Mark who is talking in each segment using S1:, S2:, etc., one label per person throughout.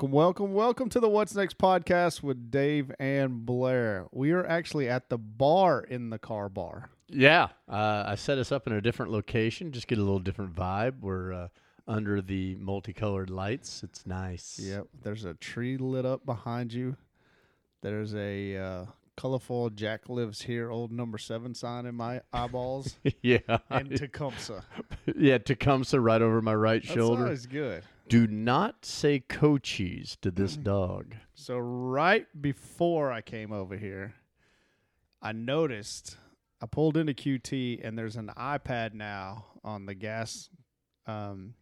S1: Welcome, welcome, welcome, to the What's Next podcast with Dave and Blair. We are actually at the bar in the car bar.
S2: Yeah, uh, I set us up in a different location, just get a little different vibe. We're uh, under the multicolored lights. It's nice.
S1: Yep. There's a tree lit up behind you. There's a uh, colorful Jack lives here old number seven sign in my eyeballs.
S2: yeah.
S1: and Tecumseh.
S2: yeah, Tecumseh right over my right
S1: That's
S2: shoulder.
S1: always good.
S2: Do not say Cochise to this
S1: Mm.
S2: dog.
S1: So right before I came over here, I noticed I pulled into QT and there's an iPad now on the gas, um,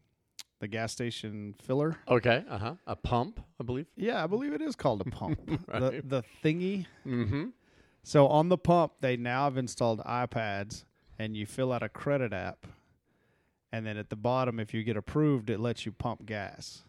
S1: the gas station filler.
S2: Okay. Uh huh. A pump, I believe.
S1: Yeah, I believe it is called a pump. the
S2: Right.
S1: the thingy.
S2: Mm-hmm.
S1: So on the pump, they now have installed iPads, and you fill out a credit app, and then at the bottom, if you get approved, it lets you pump gas.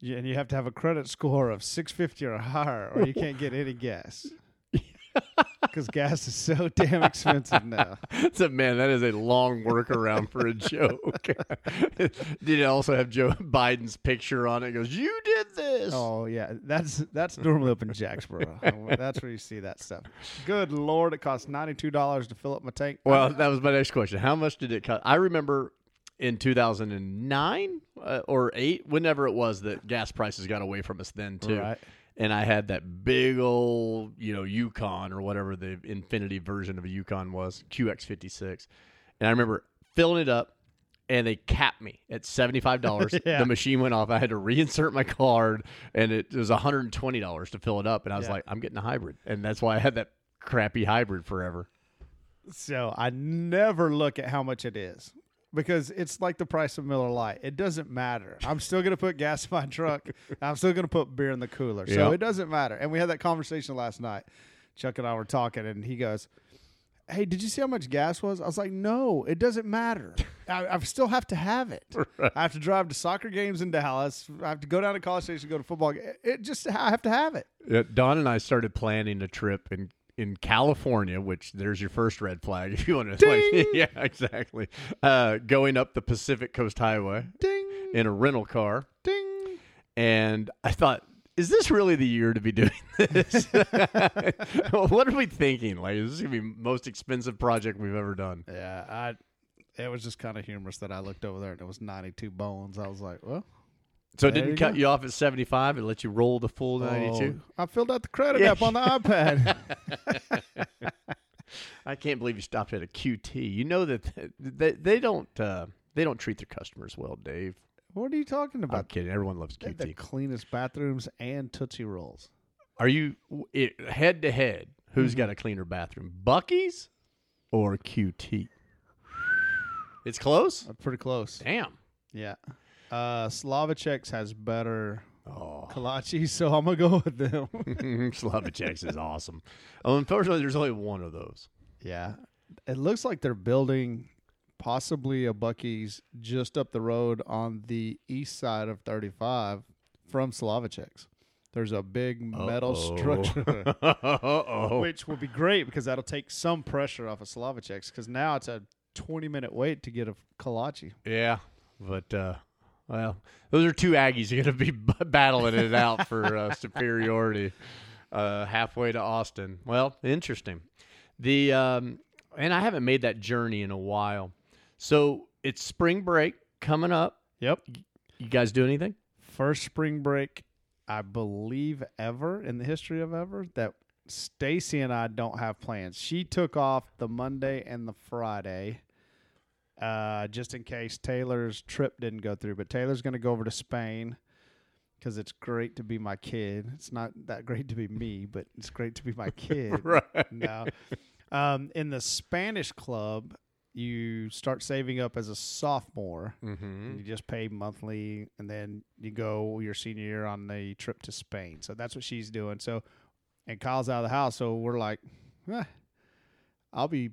S1: Yeah, And you have to have a credit score of 650 or higher, or you can't get any gas. Because gas is so damn expensive now.
S2: so, man, that is a long workaround for a joke. Did it also have Joe Biden's picture on it? It goes, You did this.
S1: Oh yeah, that's that's normally up in Jacksboro. that's where you see that stuff. Good lord, it costs ninety two dollars to fill up my tank.
S2: Well, that was my next question. How much did it cost? I remember in 2009 uh, or 8, whenever it was that gas prices got away from us then too.
S1: Right.
S2: And I had that big old, you know, Yukon or whatever the Infiniti version of a Yukon was, QX56. And I remember filling it up and they capped me at $75.
S1: Yeah.
S2: The machine went off. I had to reinsert my card and it was $120 to fill it up. And I was
S1: Yeah.
S2: like, I'm getting a hybrid. And that's why I had that crappy hybrid forever.
S1: So I never look at how much it is because it's like the price of Miller Lite. It doesn't matter. I'm still going to put gas in my truck. I'm still going to put beer in the cooler. So
S2: Yeah.
S1: it doesn't matter. And we had that conversation last night. Chuck and I were talking, and he goes, Hey, did you see how much gas was? I was like, No, it doesn't matter. I, I still have to have it. I have to drive to soccer games in Dallas. I have to go down to College Station, go to football. It just I have to have it.
S2: Yeah, Don and I started planning a trip in in California, which there's your first red flag if you want to. Like, yeah, exactly. Uh, going up the Pacific Coast Highway
S1: Ding,
S2: in a rental car,
S1: ding.
S2: and I thought, is this really the year to be doing this? what are we thinking? Like, is this gonna be the most expensive project we've ever done?
S1: Yeah, I. It was just kind of humorous that I looked over there and it was 92 bones. I was like, well,
S2: So it
S1: There
S2: didn't
S1: you
S2: cut
S1: go.
S2: you off at 75 and let you roll the full 92.
S1: oh, I filled out the credit
S2: Yeah.
S1: app on the iPad.
S2: I can't believe you stopped at a QT. You know that they, they don't uh, they don't treat their customers well, Dave.
S1: what are you talking about?
S2: I'm kidding. Everyone loves
S1: They the
S2: QT.
S1: cleanest bathrooms and Tootsie Rolls.
S2: Are you it, head to head? Who's
S1: Mm-hmm.
S2: got a cleaner bathroom, Buc-ee's or QT? It's close.
S1: Uh, pretty close.
S2: Damn.
S1: Yeah. Uh, Slovacek's has better
S2: Oh,
S1: kolache, so I'm going to go with them.
S2: Slovacek's is awesome. Oh, unfortunately, there's only one of those.
S1: yeah. It looks like they're building possibly a Buc-ee's just up the road on the east side of 35 from Slovacek's. There's a big metal
S2: Uh-oh.
S1: structure. Which will be great because that'll take some pressure off of Slovacek's because now it's a 20 minute wait to get a kolache.
S2: Yeah, but uh, well, those are two Aggies going to be b- battling it out for uh, superiority uh, halfway to Austin. Well, interesting. The um, and I haven't made that journey in a while, so it's spring break coming up.
S1: Yep.
S2: You guys do anything?
S1: First spring break, I believe, ever in the history of ever that Stacy and I don't have plans. She took off the Monday and the Friday. Uh, just in case Taylor's trip didn't go through, but Taylor's going to go over to Spain because it's great to be my kid. It's not that great to be me, but it's great to be my kid.
S2: Right.
S1: no. Um, in the Spanish club, you start saving up as a sophomore.
S2: Mm-hmm.
S1: You just pay monthly, and then you go your senior year on the trip to Spain. So that's what she's doing. So, and Kyle's out of the house, so we're like, eh, I'll be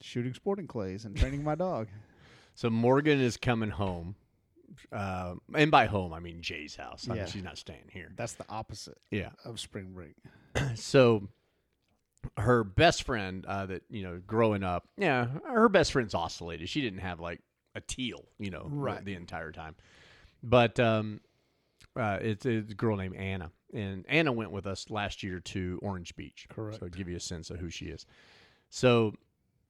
S1: shooting sporting clays and training my dog.
S2: So Morgan is coming home. Uh, and by home, I mean Jay's house. I
S1: Yeah.
S2: mean, she's not staying here.
S1: That's the opposite
S2: Yeah.
S1: of spring break.
S2: so her best friend uh, that you know growing up yeah her best friend's oscillated she didn't have like a teal you know
S1: Right.
S2: the entire time but um Uh, it's, it's a girl named Anna, and Anna went with us last year to Orange Beach.
S1: Correct.
S2: So give you a sense of who she is. So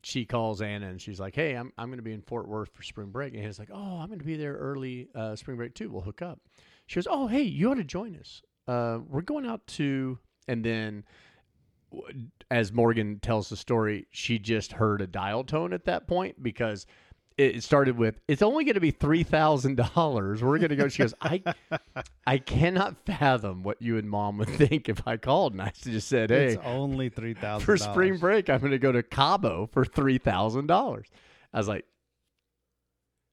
S2: she calls Anna and she's like, "Hey, I'm I'm going to be in Fort Worth for spring break." And Anna's like, "Oh, I'm going to be there early uh, spring break too. We'll hook up." She goes, "Oh, hey, you ought to join us. Uh, we're going out to..." And then, as Morgan tells the story, she just heard a dial tone at that point because it started with, "It's only going to be three thousand dollars. We're going to go." She goes, "I, I cannot fathom what you and mom would think if I called." And I just said, "Hey,
S1: It's only $3000
S2: for spring break, I'm going to go to Cabo for three thousand dollars. I was like,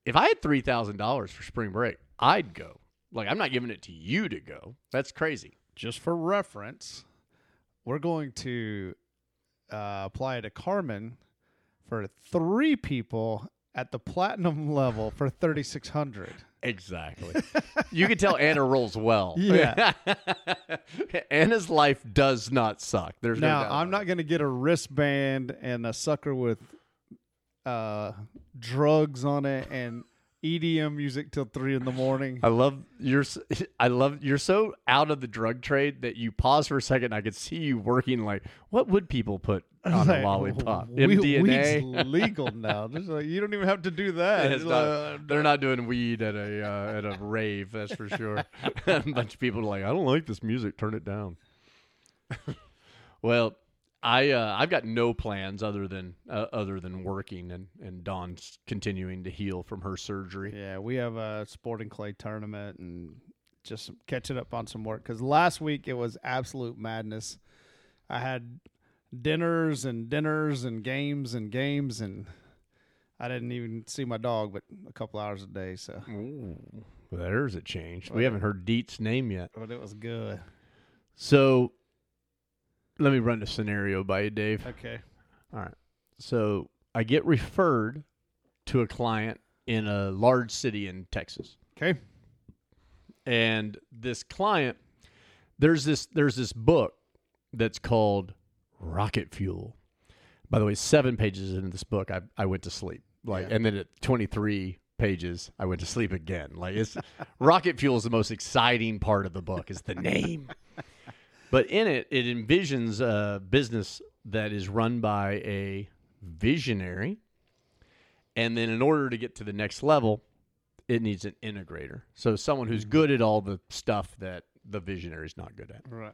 S2: if I had three thousand dollars for spring break, I'd go. Like, I'm not giving it to you to go. That's crazy.
S1: Just for reference, we're going to uh, apply to Carmen for three people at the platinum level for thirty six hundred.
S2: Exactly. you can tell Anna rolls well.
S1: Yeah.
S2: Anna's life does not suck. There's
S1: Now
S2: doubt
S1: I'm not going to get a wristband and a sucker with uh, drugs on it and EDM music till three in the morning.
S2: I love you're. I love you're so out of the drug trade that you pause for a second. I could see you working like, what would people put on
S1: Like,
S2: a lollipop?
S1: we-
S2: MDMA.
S1: weed's legal now. Just like, you don't even have to do that.
S2: Not-
S1: like,
S2: they're not doing weed at a uh, at a rave, that's for sure. a bunch of people are like, I don't like this music. Turn it down. well, I uh, I've got no plans other than uh, other than working and and Dawn's continuing to heal from her surgery.
S1: yeah, we have a sporting clay tournament and just catching up on some work because last week it was absolute madness. I had dinners and dinners and games and games and I didn't even see my dog but a couple hours a day. So,
S2: Ooh, there's a change. We haven't heard Deet's name yet.
S1: but it was good.
S2: So let me run the scenario by you, Dave.
S1: Okay.
S2: All right. So I get referred to a client in a large city in Texas.
S1: Okay.
S2: And this client there's this there's this book that's called Rocket Fuel. By the way, 7 pages into this book I I went to sleep. Like
S1: Yeah.
S2: and then at 23 pages I went to sleep again. Like it's Rocket Fuel is the most exciting part of the book is the name. But in it, it envisions a business that is run by a visionary. And then in order to get to the next level, it needs an integrator. So someone who's good at all the stuff that the visionary is not good at.
S1: Right.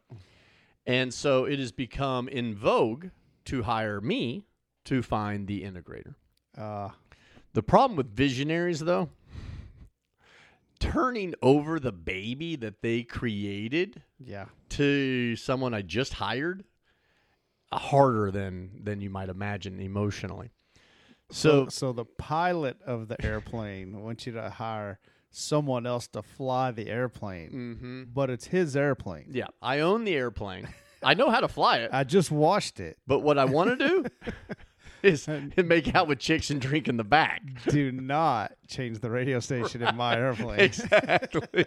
S2: And so it has become in vogue to hire me to find the integrator.
S1: Uh,
S2: The problem with visionaries, though, turning over the baby that they created
S1: yeah.
S2: to someone I just hired harder than than you might imagine emotionally. So,
S1: so the pilot of the airplane wants you to hire someone else to fly the airplane,
S2: hmm
S1: but it's his airplane.
S2: yeah, I own the airplane. I know how to fly it,
S1: I just watched it.
S2: but what I want to do is and make out with chicks and drink in the back.
S1: Do not change the radio station in my airplane.
S2: Exactly.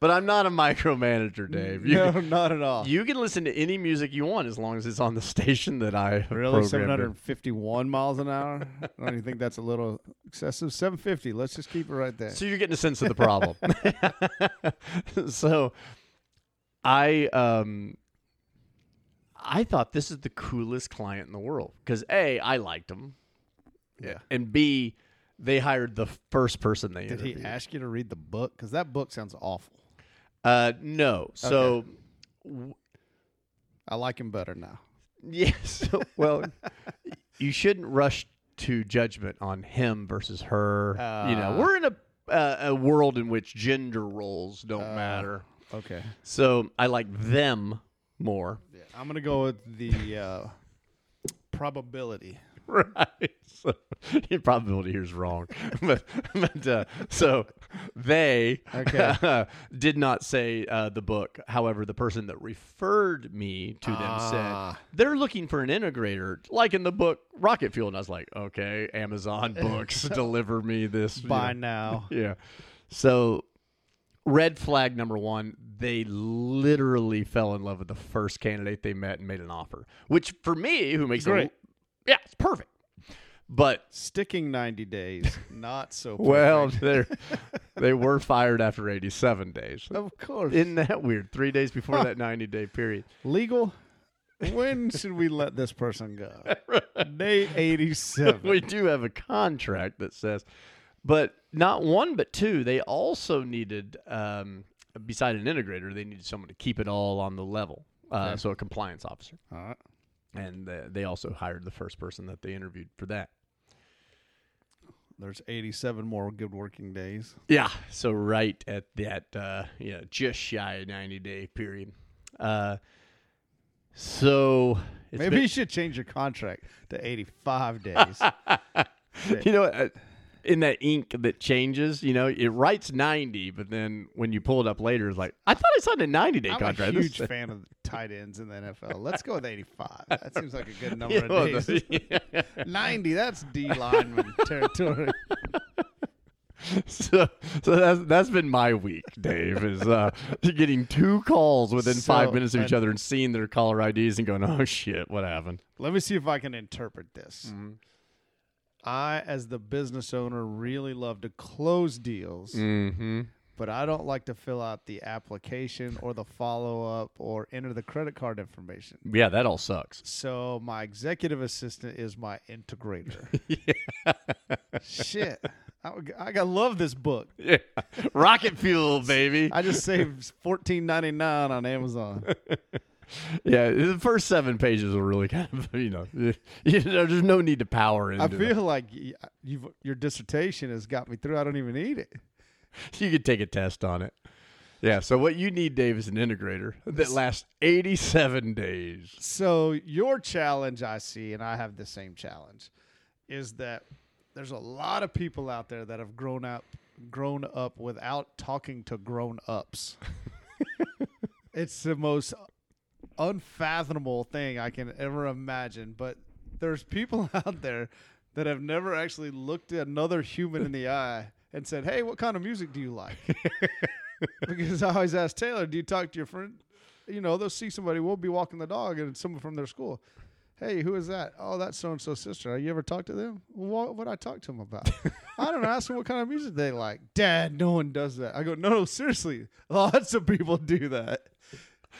S2: but I'm not a micromanager, Dave. You,
S1: no, not at all.
S2: you can listen to any music you want as long as it's on the station that I
S1: really,
S2: programmed
S1: seven
S2: it.
S1: hundred and fifty-one miles an hour. I don't even think that's a little excessive. Seven fifty. Let's just keep it right there.
S2: So you're getting a sense of the problem. so I um I thought this is the coolest client in the world because A, I liked him.
S1: Yeah.
S2: And B, they hired the first person they
S1: Did he
S2: interviewed.
S1: ask you to read the book? Because that book sounds awful.
S2: uh no. So
S1: I like him better now.
S2: yes. well, you shouldn't rush to judgment on him versus her. you know,
S1: Uh.
S2: we're in a uh, a world in which gender roles don't
S1: Uh.
S2: matter.
S1: Okay.
S2: So I like them more.
S1: Yeah, I'm gonna go with the uh, probability.
S2: right. So your probability here is wrong, but but uh, so they
S1: Okay.
S2: did not say uh, the book. However, the person that referred me to them
S1: Ah.
S2: said they're looking for an integrator, like in the book Rocket Fuel, and I was like, okay, Amazon Books, deliver me this. you
S1: By
S2: know.
S1: now.
S2: Yeah. So red flag number one, they literally fell in love with the first candidate they met and made an offer. Which for me, who makes
S1: Great.
S2: a yeah, it's perfect. But
S1: Sticking 90 days, not so.
S2: well, they they were fired after 87 days.
S1: of course.
S2: Isn't that weird? Three days before that 90 day period.
S1: Legal. When should we let this person go? Day 87.
S2: we do have a contract that says, but not one, but two. They also needed, um, beside an integrator, they needed someone to keep it all on the level. Uh,
S1: Okay.
S2: So a compliance officer,
S1: All right.
S2: and uh, they also hired the first person that they interviewed for that.
S1: There's 87 more good working days.
S2: Yeah. So right at that, uh, yeah, just shy of ninety day period. Uh, so it's
S1: Maybe
S2: been-
S1: you should change your contract to 85 days.
S2: you know, uh, in that ink that changes, you know, it writes 90, but then when you pull it up later, it's like, I thought I signed a 90 day
S1: I'm
S2: contract.
S1: a huge fan of tight ends in the NFL. Let's go with 85. That seems like a good number
S2: You
S1: of days.
S2: the-
S1: 90, that's D lineman territory.
S2: so, so that's that's been my week, Dave. Is uh, getting two calls within five minutes of each other and seeing their caller IDs and going, "Oh shit, what happened?"
S1: Let me see if I can interpret this.
S2: Mm-hmm.
S1: I, as the business owner, really love to close deals,
S2: Mm-hmm.
S1: but I don't like to fill out the application or the follow up or enter the credit card information.
S2: Yeah, that all sucks.
S1: So my executive assistant is my integrator. Shit, I, I love this book.
S2: Yeah, rocket fuel, baby.
S1: I just saved fourteen ninety nine on Amazon.
S2: Yeah, the first seven pages are really kind of you know, you know there's no need to power into.
S1: I
S2: it.
S1: feel like you've, your dissertation has got me through. I don't even need it.
S2: you could take a test on it. Yeah. So what you need, Dave, is an integrator that lasts 87 days.
S1: So your challenge, I see, and I have the same challenge, is that there's a lot of people out there that have grown up, grown up without talking to grown ups. it's the most unfathomable thing I can ever imagine. But there's people out there that have never actually looked at another human in the eye and said, "Hey, what kind of music do you like?" because I always ask Taylor, "Do you talk to your friend?" You know, they'll see somebody. We'll be walking the dog, and it's someone from their school. Hey, who is that? Oh, that's so and so sister. Have you ever talked to them? Well, what would I talk to them about? I don't know. Ask them what kind of music they like. Dad, no one does that. I go, no, no, seriously. Lots of people do that.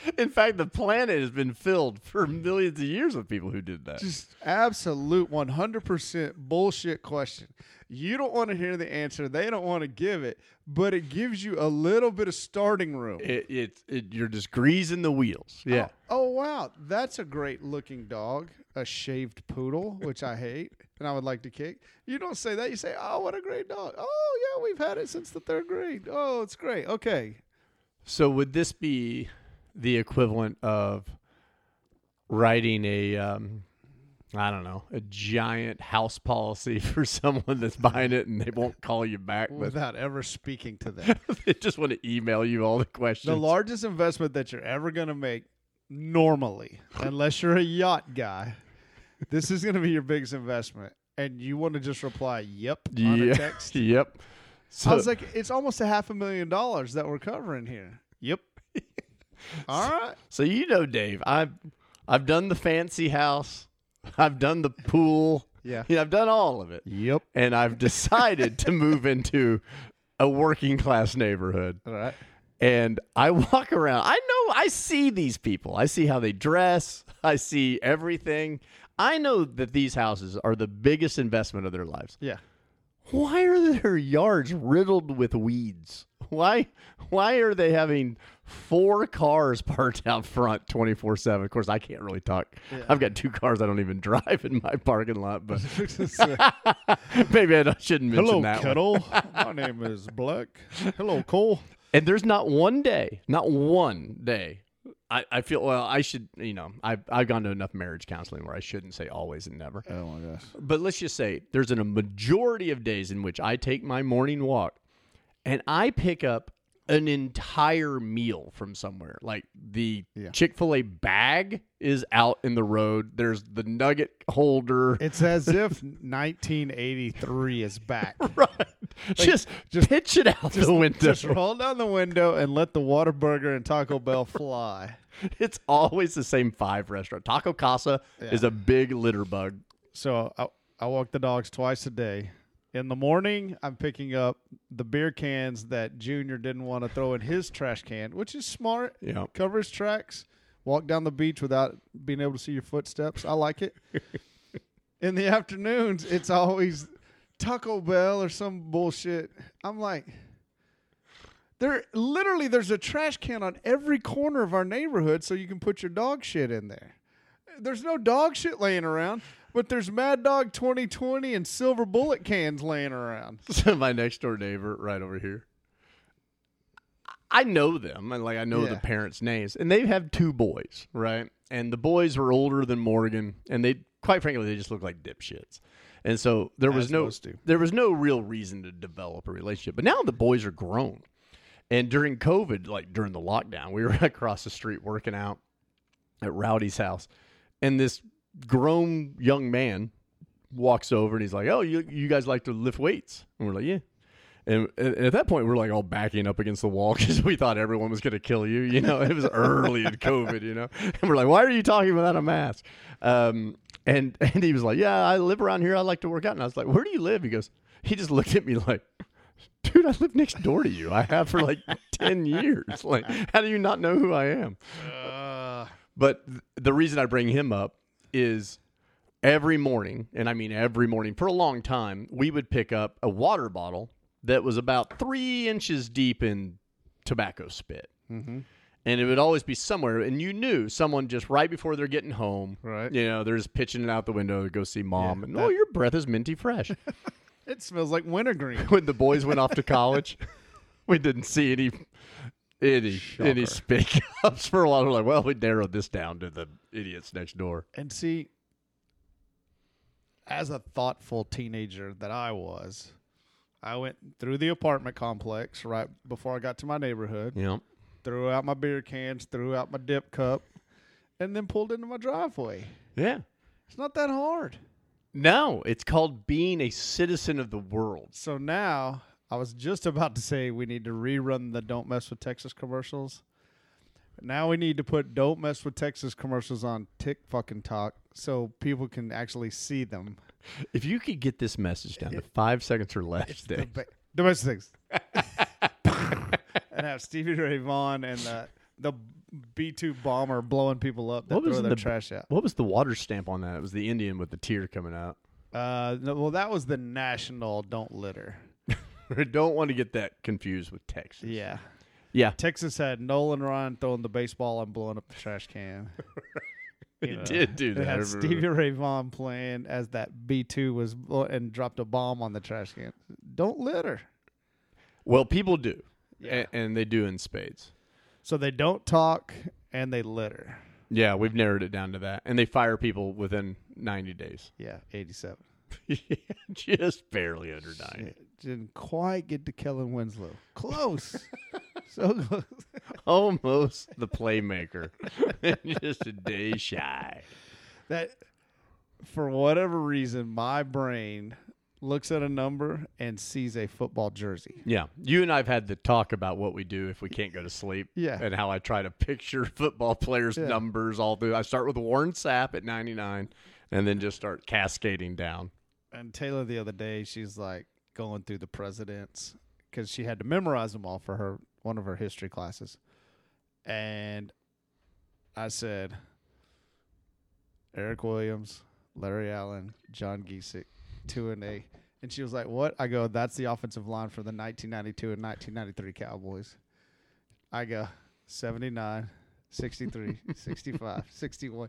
S2: In fact, the planet has been filled for millions of years with people who did that.
S1: Just absolute 100% bullshit question. You don't want to hear the answer. They don't want to give it, but it gives you a little bit of starting room.
S2: It, it, it, you're just greasing the wheels. Yeah.
S1: Oh, oh, wow. That's a great looking dog. A shaved poodle, which I hate and I would like to kick. You don't say that. You say, oh, what a great dog. Oh, yeah, we've had it since the third grade. Oh, it's great. Okay.
S2: So would this be the equivalent of writing a, um, I don't know, a giant house policy for someone that's buying it and they won't call you back, but
S1: Without ever speaking to them.
S2: they just want to email you all the questions.
S1: the largest investment that you're ever going to make normally, unless you're a yacht guy, this is going to be your biggest investment. And you want to just reply, yep, on
S2: yeah.
S1: a text.
S2: yep. So
S1: I was like, it's almost a half a million dollars that we're covering here. Yep. All right.
S2: So you know, Dave, I've I've done the fancy house, I've done the pool,
S1: Yeah.
S2: know, I've done all of it,
S1: Yep.
S2: and I've decided to move into a working class neighborhood.
S1: All right.
S2: And I walk around. I know I see these people. I see how they dress. I see everything. I know that these houses are the biggest investment of their lives.
S1: Yeah.
S2: Why are their yards riddled with weeds? Why why are they having four cars parked out front 24/7? Of course, I can't really talk.
S1: Yeah.
S2: I've got two cars I don't even drive in my parking lot, but maybe I shouldn't mention that one.
S1: Kettle. My name is Black. Hello, Cole.
S2: And there's not one day, not one day. I, I feel well. I should, you know, I've I've gone to enough marriage counseling where I shouldn't say always and never.
S1: Oh my gosh.
S2: But let's just say there's an, a majority of days in which I take my morning walk and I pick up an entire meal from somewhere. Like the
S1: Yeah.
S2: Chick fil A bag is out in the road. There's the nugget holder.
S1: It's as if 1983 is back.
S2: right. Just,
S1: just-
S2: pitch it out the window.
S1: Just roll down the window and let the Whataburger and Taco Bell fly.
S2: It's always the same five restaurant. Taco Casa
S1: Yeah.
S2: is a big litter bug.
S1: So I, I walk the dogs twice a day. In the morning, I'm picking up the beer cans that Junior didn't want to throw in his trash can, which is smart.
S2: Yeah.
S1: Cover his tracks. Walk down the beach without being able to see your footsteps. I like it. in the afternoons, it's always Taco Bell or some bullshit. I'm like, there literally there's a trash can on every corner of our neighborhood, so you can put your dog shit in there. There's no dog shit laying around, but there's Mad Dog 2020 and Silver Bullet cans laying around.
S2: So my next door neighbor right over here. I know them and like I know the parents' names. And they have two boys, right? And the boys were older than Morgan and they quite frankly they just look like dipshits. And so there was
S1: As
S2: no there was no real reason to develop a relationship. But now the boys are grown. And during COVID, like during the lockdown, we were across the street working out at Rowdy's house. And this grown young man walks over and he's like, "Oh, you you guys like to lift weights?" And we're like, "Yeah." And, and at that point, we're like all backing up against the wall because we thought everyone was going to kill you. You know, it was early in COVID. You know, and we're like, "Why are you talking without a mask?" Um, and and he was like, "Yeah, I live around here. I like to work out." And I was like, "Where do you live?" He goes, he just looked at me like. Dude, I live next door to you. I have for like 10 years. Like, how do you not know who I am?
S1: Uh,
S2: But th- the reason I bring him up is every morning, and I mean every morning for a long time, we would pick up a water bottle that was about three inches deep in tobacco spit.
S1: mhm.
S2: And it would always be somewhere, and you knew someone just right before they're getting home.
S1: Right.
S2: You know, they're just pitching it out the window to go see mom.
S1: Yeah,
S2: and,
S1: that-
S2: oh, your breath is minty fresh.
S1: It smells like wintergreen.
S2: when the boys went off to college, we didn't see any any any
S1: Shocker.
S2: spit ups for a while. We're like, well, we narrowed this down to the idiots next door.
S1: And see, as a thoughtful teenager that I was, I went through the apartment complex right before I got to my neighborhood,
S2: Yeah.
S1: Threw out my beer cans, threw out my dip cup, and then pulled into my driveway.
S2: Yeah.
S1: It's not that hard.
S2: No, it's called being a citizen of the world.
S1: So now I was just about to say we need to rerun the Don't Mess with Texas commercials. Now we need to put Don't Mess with Texas commercials on Tick fucking Talk so people can actually see them.
S2: If you could get this message down to five seconds or less,
S1: The ba- domestic things. and have Stevie Ray Vaughan and the the B two bomber blowing people up that
S2: What was
S1: throw their
S2: the-
S1: trash out.
S2: what was the water stamp on that? It was the Indian with the tear coming out.
S1: Uh, no, well, that was the national Don't Litter.
S2: I don't want to get that confused with Texas.
S1: Yeah,
S2: Yeah,
S1: Texas had Nolan Ryan throwing the baseball and blowing up the trash can.
S2: it
S1: You know,
S2: did do that.
S1: Had. Stevie Ray Vaughan playing as that B two was and dropped a bomb on the trash can. Don't litter.
S2: Well, people do,
S1: Yeah.
S2: a- and they do in spades.
S1: So they don't talk and they litter.
S2: Yeah, we've narrowed it down to that, and they fire people within ninety days.
S1: Yeah, eighty seven.
S2: Just barely under ninety.
S1: Didn't quite get to Kellen Winslow. Close. so close.
S2: Almost the playmaker, just a day shy.
S1: That for whatever reason, my brain looks at a number and sees a football jersey.
S2: Yeah. You and I've had the talk about what we do if we can't go to sleep.
S1: Yeah.
S2: And how I try to picture football players'
S1: yeah.
S2: numbers all through. I start with Warren Sapp at 99 and then just start cascading down.
S1: And Taylor the other day, she's like going through the presidents because she had to memorize them all for her one of her history classes. And I said, Erik Williams, Larry Allen, John Gesek, Two and a. And she was like, "What?" I go, "That's the offensive line for the 1992 and 1993 Cowboys." I go, "79, 63, 65, 61."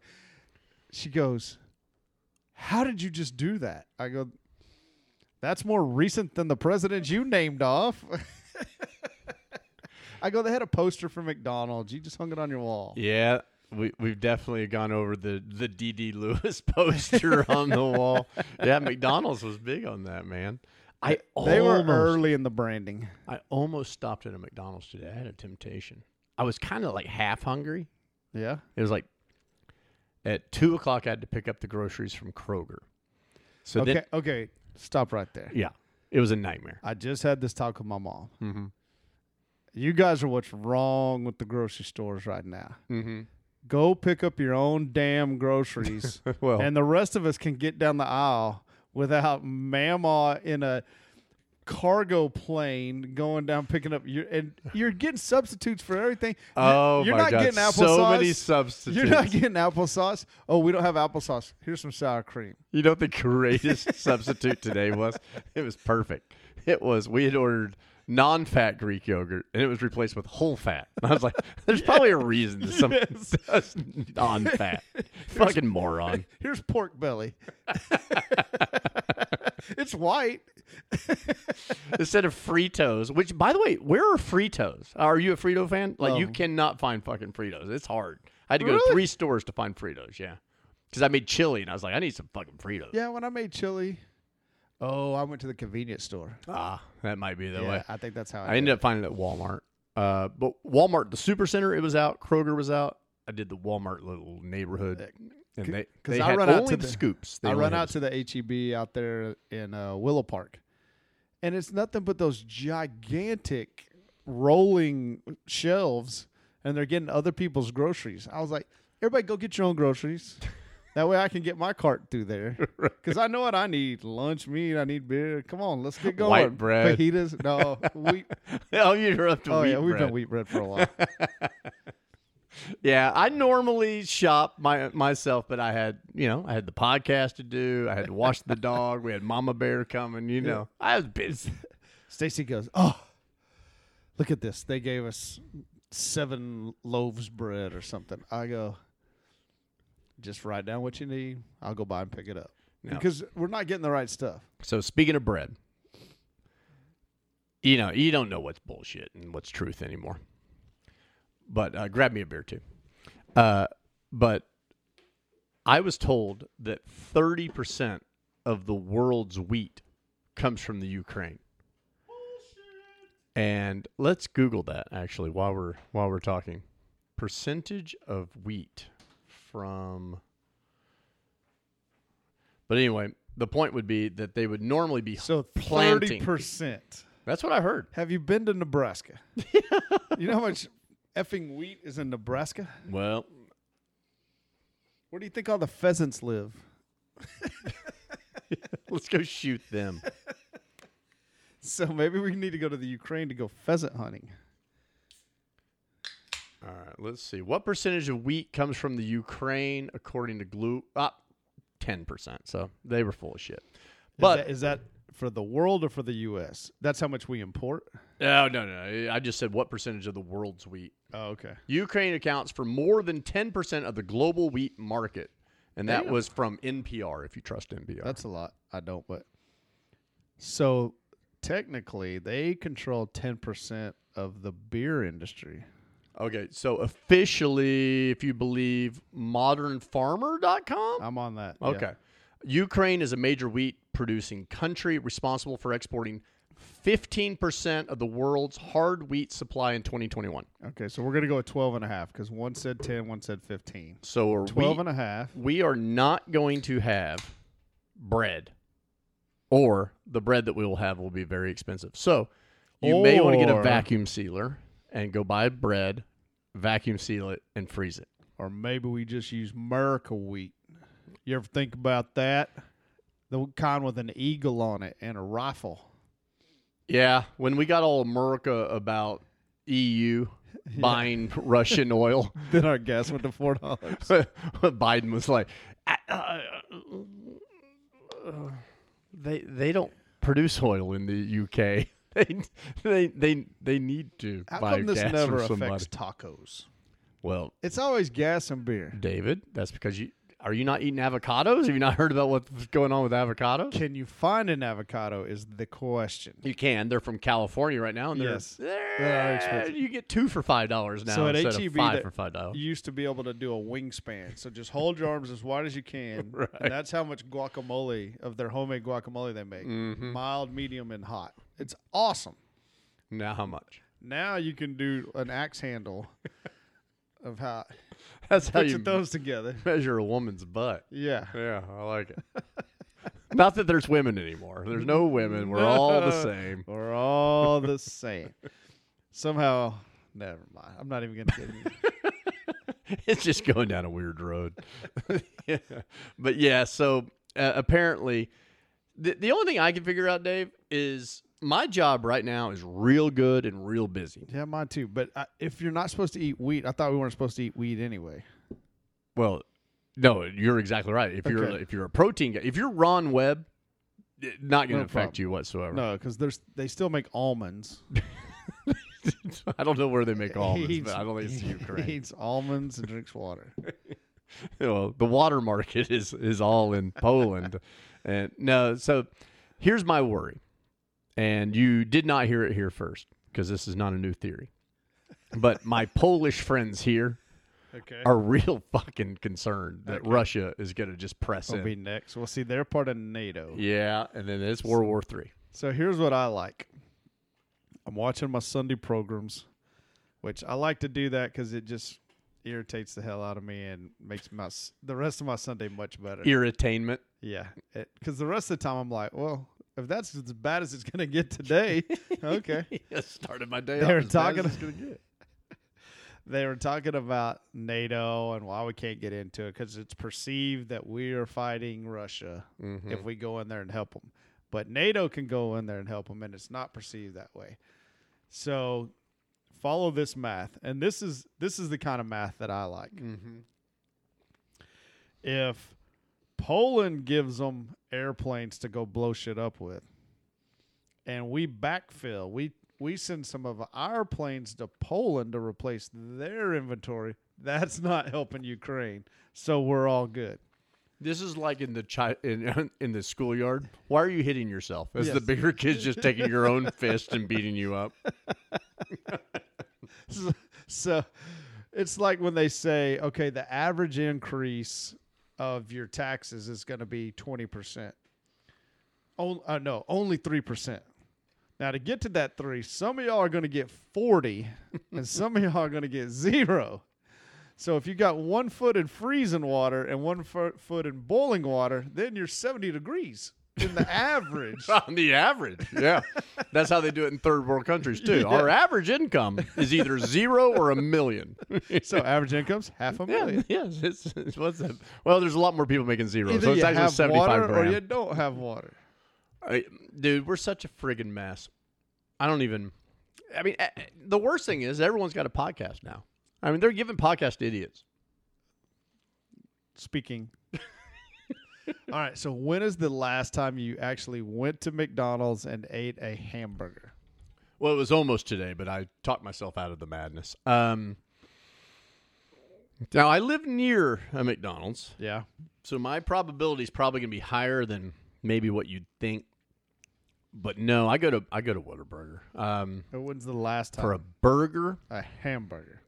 S1: She goes, "How did you just do that?" I go, "That's more recent than the president you named off." I go, "They had a poster for McDonald's. You just hung it on your wall."
S2: Yeah, we we've definitely gone over the the DD Lewis poster on the wall. Yeah, McDonald's was big on that, man. I
S1: They were early in the branding.
S2: I almost stopped at a McDonald's today. I had a temptation. I was kind of like half hungry.
S1: Yeah.
S2: It was like at two o'clock. I had to pick up the groceries from Kroger. So
S1: okay.
S2: then,
S1: okay. Stop right there.
S2: yeah, it was a nightmare.
S1: I just had this talk with my mom.
S2: Mm-hmm.
S1: You guys are what's wrong with the grocery stores right now.
S2: Mm-hmm.
S1: Go pick up your own damn groceries,
S2: Well,
S1: and the rest of us can get down the aisle without Mama in a cargo plane going down picking up your and you're getting substitutes for everything.
S2: Oh
S1: you're
S2: my
S1: not
S2: god!
S1: getting applesauce.
S2: so many substitutes.
S1: You're not getting applesauce. Oh, we don't have applesauce. Here's some sour cream.
S2: You know what the greatest substitute today was? It was perfect. It was we had ordered non-fat Greek yogurt and it was replaced with whole fat. And I was like, "There's probably a reason someone
S1: Yes.
S2: does non-fat." Fucking moron.
S1: Here's pork belly. it's white.
S2: Instead of Fritos, which by the way, where are Fritos? Are you a Frito fan? Like you cannot find fucking Fritos. It's hard. I had to go to
S1: Really?
S2: three stores to find Fritos. Yeah, because I made chili and I was like, I need some fucking Fritos.
S1: Yeah, when I made chili. Oh, I went to the convenience store.
S2: Ah, that might be the
S1: yeah,
S2: way.
S1: I think that's how I,
S2: I ended up finding it at Walmart. Uh, but Walmart, the super center, it was out. Kroger was out. I did the Walmart little neighborhood, and they
S1: 'cause
S2: they
S1: I run out to
S2: the
S1: the-
S2: scoops. They
S1: I run out to the HEB out there in uh, Willow Park, and it's nothing but those gigantic rolling shelves, and they're getting other people's groceries. I was like, everybody, go get your own groceries. That way, I can get my cart through there because I know what I need: lunch meat. I need beer. Come on, let's get going.
S2: White bread.
S1: fajitas. No, wheat.
S2: oh, you're up to
S1: oh
S2: wheat
S1: yeah, we've done wheat bread for a while.
S2: Yeah, I normally shop my myself, but I had you know I had the podcast to do. I had to wash the dog. We had Mama Bear coming. You know, I was busy.
S1: Stacy goes, "Oh, look at this! They gave us seven loaves bread or something." I go, "Just write down what you need. I'll go by and pick it up."
S2: No.
S1: Because we're not getting the right stuff.
S2: So speaking of bread, you know you don't know what's bullshit and what's truth anymore. But uh, grab me a beer too. Uh, but I was told that thirty percent of the world's wheat comes from the Ukraine. And let's Google that actually while we're while we're talking. Percentage of wheat from But anyway, the point would be that they would normally be
S1: So thirty percent.
S2: That's what I heard.
S1: Have you been to Nebraska? you know how much effing wheat is in Nebraska?
S2: Well,
S1: Where do you think all the pheasants live?
S2: let's go shoot them.
S1: So maybe we need to go to the Ukraine to go pheasant hunting.
S2: All right, let's see. What percentage of wheat comes from the Ukraine according to Google? Ah, 10%. So they were full of shit.
S1: Is
S2: But
S1: that, is that for the world or for the U.S.? That's how much we import.
S2: no, no, no. I just said what percentage of the world's wheat.
S1: Oh, okay.
S2: Ukraine accounts for more than 10% of the global wheat market. And that
S1: Damn.
S2: was from NPR, if you trust NPR.
S1: That's a lot. I don't, but so technically they control ten percent of the beer industry.
S2: Okay, so officially, if you believe modernfarmer.com,
S1: I'm on that. yeah.
S2: Okay. Ukraine is a major wheat producing country responsible for exporting 15% of the world's hard wheat supply in 2021.
S1: Okay, so we're gonna go with 12 and a half because one said 10, one said 15.
S2: So are
S1: 12
S2: we,
S1: and a half.
S2: we are not going to have bread or the bread that we will have will be very expensive. So you may want to get a vacuum sealer and go buy bread, vacuum seal it and freeze it.
S1: Or maybe we just use America wheat. You ever think about that? The kind with an eagle on it and a rifle.
S2: Yeah, when we got all America about EU buying Russian oil,
S1: Then our gas went to four dollars.
S2: Biden was like, "Uh, uh, uh, they they don't produce oil in the UK. They they they they need to
S1: How
S2: buy
S1: come this
S2: gas
S1: never
S2: from somebody.
S1: affects tacos?
S2: Well,
S1: It's always gas and beer.
S2: David, that's because you are you not eating avocados? Have you not heard about what's going on with avocados?
S1: Can you find an avocado? Is the question.
S2: You can. They're from California right now, and they're,
S1: Yes.
S2: they're,
S1: They are expensive.
S2: You get two for five dollars now
S1: So at
S2: instead
S1: HEB
S2: of five for five dollars.
S1: You used to be able to do a wingspan. So just hold your arms as wide as you can.
S2: Right.
S1: And that's how much guacamole of their homemade guacamole they make.
S2: Mm-hmm.
S1: Mild, medium, and hot. It's awesome.
S2: Now how much?
S1: Now you can do an axe handle of how
S2: That's how you
S1: those together.
S2: measure a woman's butt.
S1: Yeah.
S2: Yeah, I like it. Not that there's women anymore. There's no women. We're all the same.
S1: We're all the same. Somehow, never mind. I'm not even going to get into
S2: It's just going down a weird road. yeah. But yeah, so uh, apparently The, the only thing I can figure out, Dave, is my job right now is real good and real busy.
S1: Yeah, mine too. But uh, if you're not supposed to eat wheat, I thought we weren't supposed to eat wheat anyway.
S2: Well, no, you're exactly right. If you're
S1: Okay.
S2: if you're a protein guy, if you're Ron Webb, it- not going to
S1: No
S2: affect
S1: problem.
S2: you whatsoever.
S1: No, because there's they still make almonds.
S2: I don't know where they make
S1: He
S2: almonds, but I don't think it's
S1: he
S2: Ukraine.
S1: eats almonds and drinks water.
S2: well, the water market is is all in Poland, and no. So here's my worry, and you did not hear it here first because this is not a new theory, but my Polish friends here
S1: Okay.
S2: are real fucking concerned that
S1: Okay.
S2: Russia is going to just press
S1: will
S2: in.
S1: be next. We'll see, they're part of NATO.
S2: yeah, and then it's World War Three.
S1: So here's what I like. I'm watching my Sunday programs, which I like to do that because it just irritates the hell out of me and makes my the rest of my Sunday much better.
S2: Irritainment.
S1: yeah, because the rest of the time I'm like, well, if that's as bad as it's gonna get today, okay.
S2: I started my day.
S1: They
S2: off
S1: were
S2: as bad as
S1: talking-
S2: get.
S1: they were talking about NATO and why we can't get into it because it's perceived that we are fighting Russia
S2: Mhm.
S1: if we go in there and help them. But NATO can go in there and help them, and it's not perceived that way. So follow this math, and this is this is the kind of math that I like.
S2: Mhm.
S1: If Poland gives them airplanes to go blow shit up with, and we backfill, we we send some of our planes to Poland to replace their inventory. That's not helping Ukraine, so we're all good.
S2: This is like in the chi- in in the schoolyard. Why are you hitting yourself? As the bigger kids just taking your own fist and beating you up.
S1: so, so it's like when they say, okay, the average increase of your taxes is going to be 20%. Oh, uh, no, only 3%. Now, to get to that three, some of y'all are going to get 40 and some of y'all are going to get zero. So if you got one foot in freezing water and one foot in boiling water, then you're 70 degrees in the average.
S2: On the average, yeah, that's how they do it in third world countries too. Our average income is either zero or a million.
S1: so average income's half a
S2: Yeah,
S1: million.
S2: yes. It's, it's what's that? Well, there's a lot more people making zero,
S1: Either
S2: so it's actually
S1: have
S2: seventy-five
S1: water or you don't have water.
S2: I, dude, we're such a friggin' mess. I don't even. I mean, eh, the worst thing is everyone's got a podcast now. I mean, they're giving podcast to idiots.
S1: speaking. All right. So when is the last time you actually went to McDonald's and ate a hamburger?
S2: Well, it was almost today, but I talked myself out of the madness. Um, now I live near a McDonald's,
S1: Yeah.
S2: so my probability is probably going to be higher than maybe what you'd think. But no, I go to I go to Whataburger um,
S1: When's the last time
S2: for a burger.
S1: a hamburger?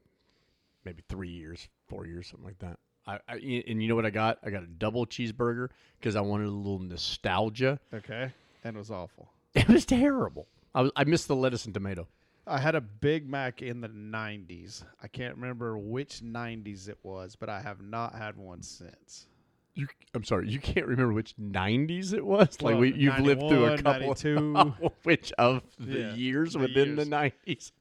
S2: maybe three years, four years, something like that. I, I and you know what I got? I got a double cheeseburger because I wanted a little nostalgia.
S1: Okay. And it was awful.
S2: It was terrible. I was, I missed the lettuce and tomato.
S1: I had a Big Mac in the 90s. I can't remember which 90s it was, but I have not had one since.
S2: You, I'm sorry, you can't remember which '90s it was. Like
S1: Well,
S2: we, you've lived through a couple.
S1: 92.
S2: which of the
S1: Yeah,
S2: years
S1: the
S2: within
S1: years.
S2: the '90s?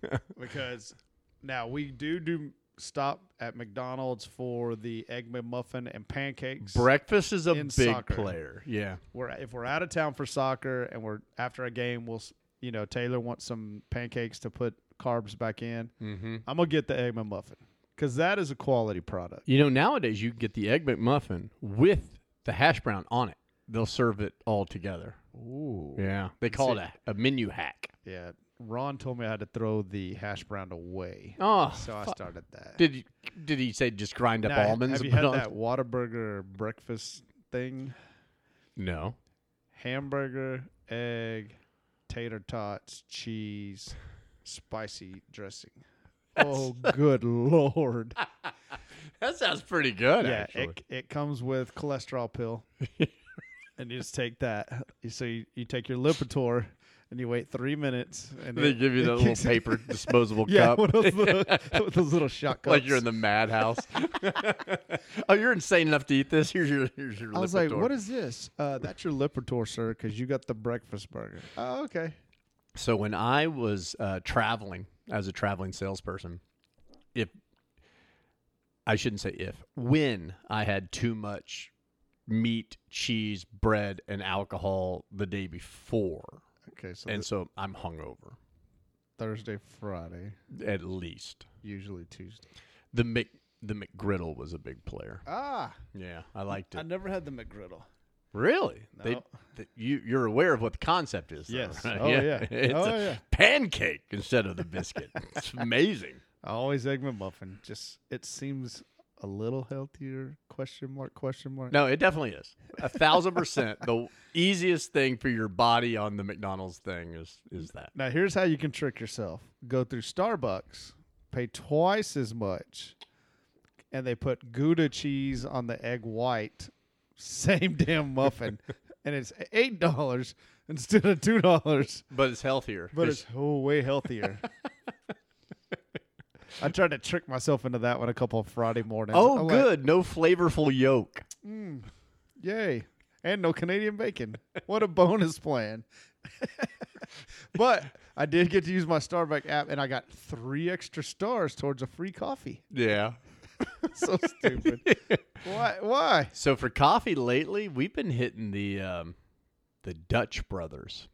S1: because now we do do stop at McDonald's for the egg McMuffin and pancakes.
S2: Breakfast is a big
S1: soccer.
S2: player. Yeah.
S1: we're if we're out of town for soccer and we're after a game, we'll you know Taylor wants some pancakes to put carbs back in.
S2: Mm-hmm.
S1: I'm gonna get the egg McMuffin because that is a quality product.
S2: You know, nowadays you can get the egg McMuffin with the hash brown on it. They'll serve it all together.
S1: Ooh,
S2: Yeah, they call
S1: See-
S2: it a, a menu hack.
S1: yeah. Ron told me I had to throw the hash brown away,
S2: Oh,
S1: so I started that.
S2: did you, did he say just grind up
S1: Now,
S2: almonds?
S1: Have
S2: and
S1: you
S2: put
S1: had
S2: on-
S1: that Whataburger breakfast thing?
S2: No.
S1: Hamburger, egg, tater tots, cheese, spicy dressing. Oh, good lord!
S2: That sounds pretty good,
S1: yeah,
S2: actually.
S1: it, it comes with cholesterol pill, and you just take that. So you, you take your Lipitor, and you wait three minutes, and
S2: they
S1: it-
S2: give you that little paper disposable
S1: Yeah,
S2: cup.
S1: those little, those little shot cups.
S2: like you're in the madhouse. oh, you're insane enough to eat this? Here's your here's your
S1: I was like, "What is this? Uh, that's your Lipitor, sir, because you got the breakfast burger." Oh, okay.
S2: So when I was uh, traveling as a traveling salesperson, if I shouldn't say if, when I had too much meat, cheese, bread, and alcohol the day before,
S1: Okay, so
S2: and
S1: the
S2: so I'm hungover
S1: Thursday, Friday,
S2: at least.
S1: usually Tuesday.
S2: The Mc the McGriddle was a big player.
S1: Ah,
S2: Yeah, I liked it.
S1: I never had the McGriddle.
S2: Really? They,
S1: No.
S2: th- you you're aware of what the concept is? though,
S1: Yes.
S2: right?
S1: Oh, yeah.
S2: It's
S1: Oh,
S2: a
S1: yeah.
S2: pancake instead of the biscuit. it's amazing.
S1: I always egg McMuffin. Just it seems a little healthier? Question mark? Question mark?
S2: No, it definitely is. A thousand percent. The easiest thing for your body on the McDonald's thing is is that.
S1: Now here's how you can trick yourself: go through Starbucks, pay twice as much, and they put Gouda cheese on the egg white, same damn muffin, and it's eight dollars instead of two dollars.
S2: But it's healthier.
S1: But it's oh, way healthier. I tried to trick myself into that one a couple of Friday mornings.
S2: oh,
S1: like,
S2: good. no flavorful yolk.
S1: Yay. And no Canadian bacon. What a bonus plan. but I did get to use my Starbucks app and I got three extra stars towards a free coffee.
S2: Yeah.
S1: So stupid. Why? Why?
S2: So for coffee lately, we've been hitting the um, the Dutch Brothers.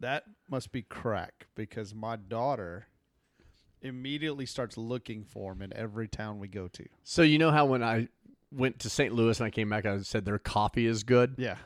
S1: That must be crack because my daughter immediately starts looking for them in every town we go to.
S2: So you know how when I went to St. Louis and I came back, I said their coffee is good.
S1: Yeah.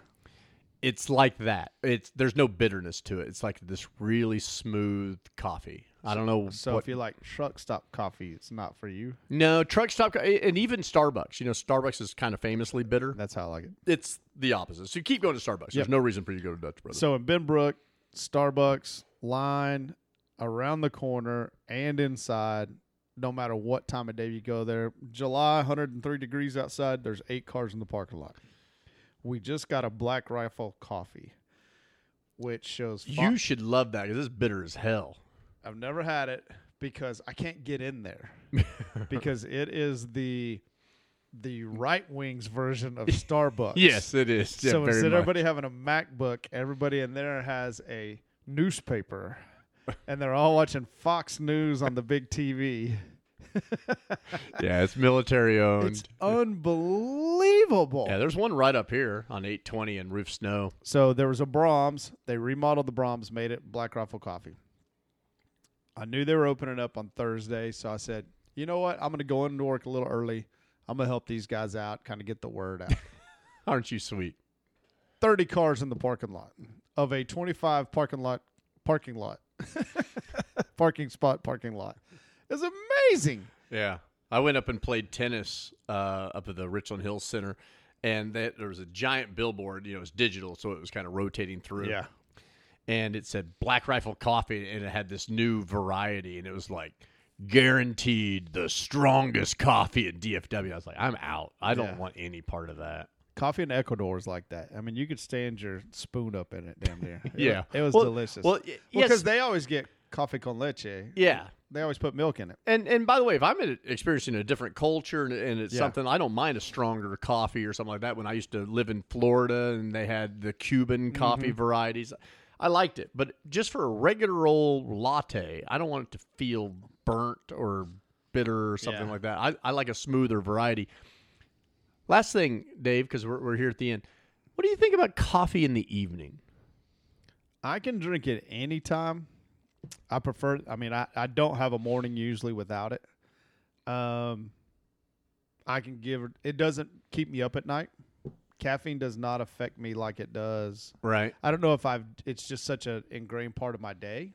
S2: It's like that. It's there's no bitterness to it. It's like this really smooth coffee. I don't know.
S1: So
S2: what,
S1: if you like truck stop coffee, it's not for you.
S2: no truck stop and even Starbucks. You know, Starbucks is kind of famously bitter.
S1: That's how I like it.
S2: It's the opposite. So you keep going to Starbucks. There's
S1: Yep.
S2: no reason for you to go to Dutch Brothers.
S1: So in Benbrook, Starbucks line around the corner and inside, no matter what time of day you go there. July, 103 degrees outside. There's eight cars in the parking lot. We just got a Black Rifle coffee, which shows.
S2: You should love that because it's bitter as hell.
S1: I've never had it because I can't get in there because it is the the right wings version of Starbucks.
S2: Yes, it is. Yeah,
S1: so instead of everybody having a MacBook, everybody in there has a newspaper, and they're all watching Fox News on the big TV.
S2: yeah, it's military owned.
S1: It's unbelievable.
S2: yeah, there's one right up here on 820 and Rufe Snow.
S1: So there was a Braum's. They remodeled the Braum's, made it Black Rifle Coffee. I knew they were opening up on Thursday, so I said, you know what? I'm going to go into work a little early. I'm going to help these guys out, kind of get the word out.
S2: Aren't you sweet?
S1: 30 cars in the parking lot of a 25 parking lot parking lot parking spot parking lot it's amazing
S2: Yeah. I went up and played tennis uh, up at the Richland Hills Center, and that, there was a giant billboard. You know, it was digital, so it was kind of rotating through. Yeah. And it said Black Rifle Coffee, and it had this new variety, and it was like guaranteed the strongest coffee in DFW. I was like, I'm out. I don't
S1: Yeah.
S2: want any part of that.
S1: Coffee in ecuador is like that i mean you could stand your spoon up in it damn near
S2: Yeah.
S1: wa- it was
S2: Well-
S1: delicious
S2: Well, yes.
S1: because they always get coffee con leche
S2: yeah.
S1: they always put milk in it
S2: And and by the way, if I'm experiencing a different culture and, and it's
S1: Yeah.
S2: something I don't mind a stronger coffee or something like that. When I used to live in Florida and they had the Cuban coffee
S1: Mm-hmm.
S2: varieties, I liked it. But just for a regular old latte, I don't want it to feel burnt or bitter or something
S1: Yeah.
S2: like that. I, I like a smoother variety. Last thing, Dave, because we're we're here at the end. What do you think about coffee in the evening?
S1: i can drink it anytime i prefer i mean i, I don't have a morning usually without it um i can give it it doesn't keep me up at night caffeine does not affect me like it does
S2: Right.
S1: I don't know if I've. It's just such an ingrained part of my day.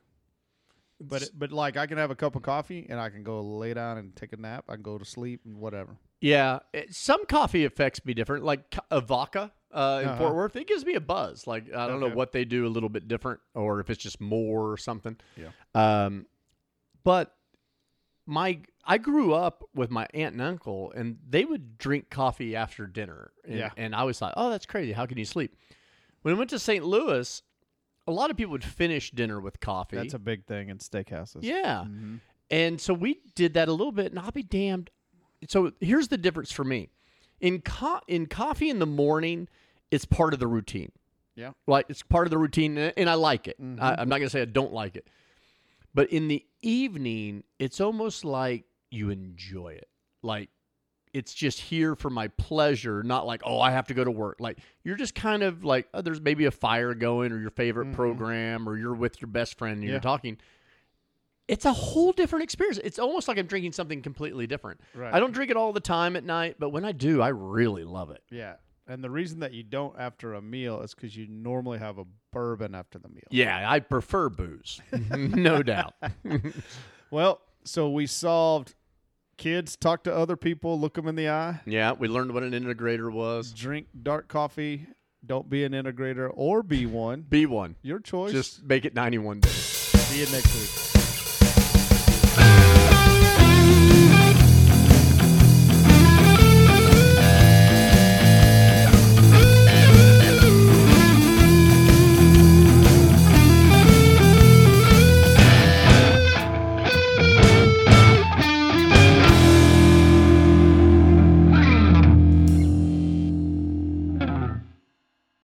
S1: But it, but like I can have a cup of coffee and I can go lay down and take a nap. I can go to sleep and whatever.
S2: Yeah, it- some coffee affects me different. Like ca- Avoca uh, in
S1: Uh-huh.
S2: Fort Worth, it gives me a buzz. Like I don't know what they do a little bit different, or if it's just more or something.
S1: Yeah.
S2: Um, but my I grew up with my aunt and uncle, and they would drink coffee after dinner. And,
S1: Yeah.
S2: and I always thought, oh, that's crazy. How can you sleep? When I went to St. Louis, a lot of people would finish dinner with coffee.
S1: That's a big thing in steakhouses.
S2: Yeah.
S1: Mhm.
S2: And so we did that a little bit, and I'll be damned. So here's the difference for me. In co- in coffee in the morning, it's part of the routine.
S1: Yeah.
S2: Like it's part of the routine, and I like it.
S1: Mhm.
S2: I, I'm not gonna say I don't like it, but in the evening, it's almost like you enjoy it. Like it's just here for my pleasure, not like oh I have to go to work. Like you're just kind of like oh, there's maybe a fire going or your favorite program or you're with your best friend and
S1: Yeah.
S2: you're talking. It's a whole different experience. It's almost like I'm drinking something completely different.
S1: Right.
S2: I don't drink it all the time at night, but when I do, I really love it.
S1: Yeah. And the reason that you don't after a meal is because you normally have a bourbon after the meal.
S2: Yeah, I prefer booze, no doubt.
S1: Well, so we solved kids talk to other people, look them in the eye,
S2: Yeah, we learned what an integrator was.
S1: drink dark coffee, don't be an integrator or be one.
S2: Be one.
S1: Your choice.
S2: Just make it 91 days.
S1: see you next week.